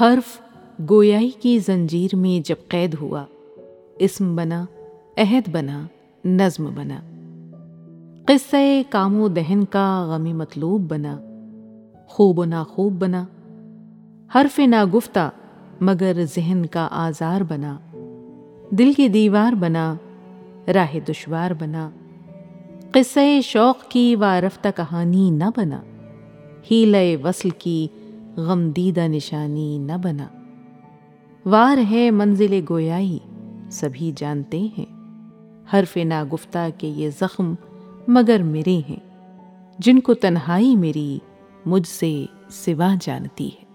حرف گویائی کی زنجیر میں جب قید ہوا، اسم بنا، عہد بنا، نظم بنا۔ قصہ کام و دہن کا غمی مطلوب بنا، خوب و ناخوب بنا۔ حرف ناگفتہ مگر ذہن کا آزار بنا۔ دل کی دیوار بنا، راہ دشوار بنا۔ قصہ شوق کی وارفتہ کہانی نہ بنا۔ ہیلے وصل کی غم دیدہ نشانی نہ بنا۔ وار ہے منزل گویائی، سبھی جانتے ہیں۔ حرف ناگفتہ کے یہ زخم مگر میرے ہیں۔ جن کو تنہائی میری مجھ سے سوا جانتی ہے۔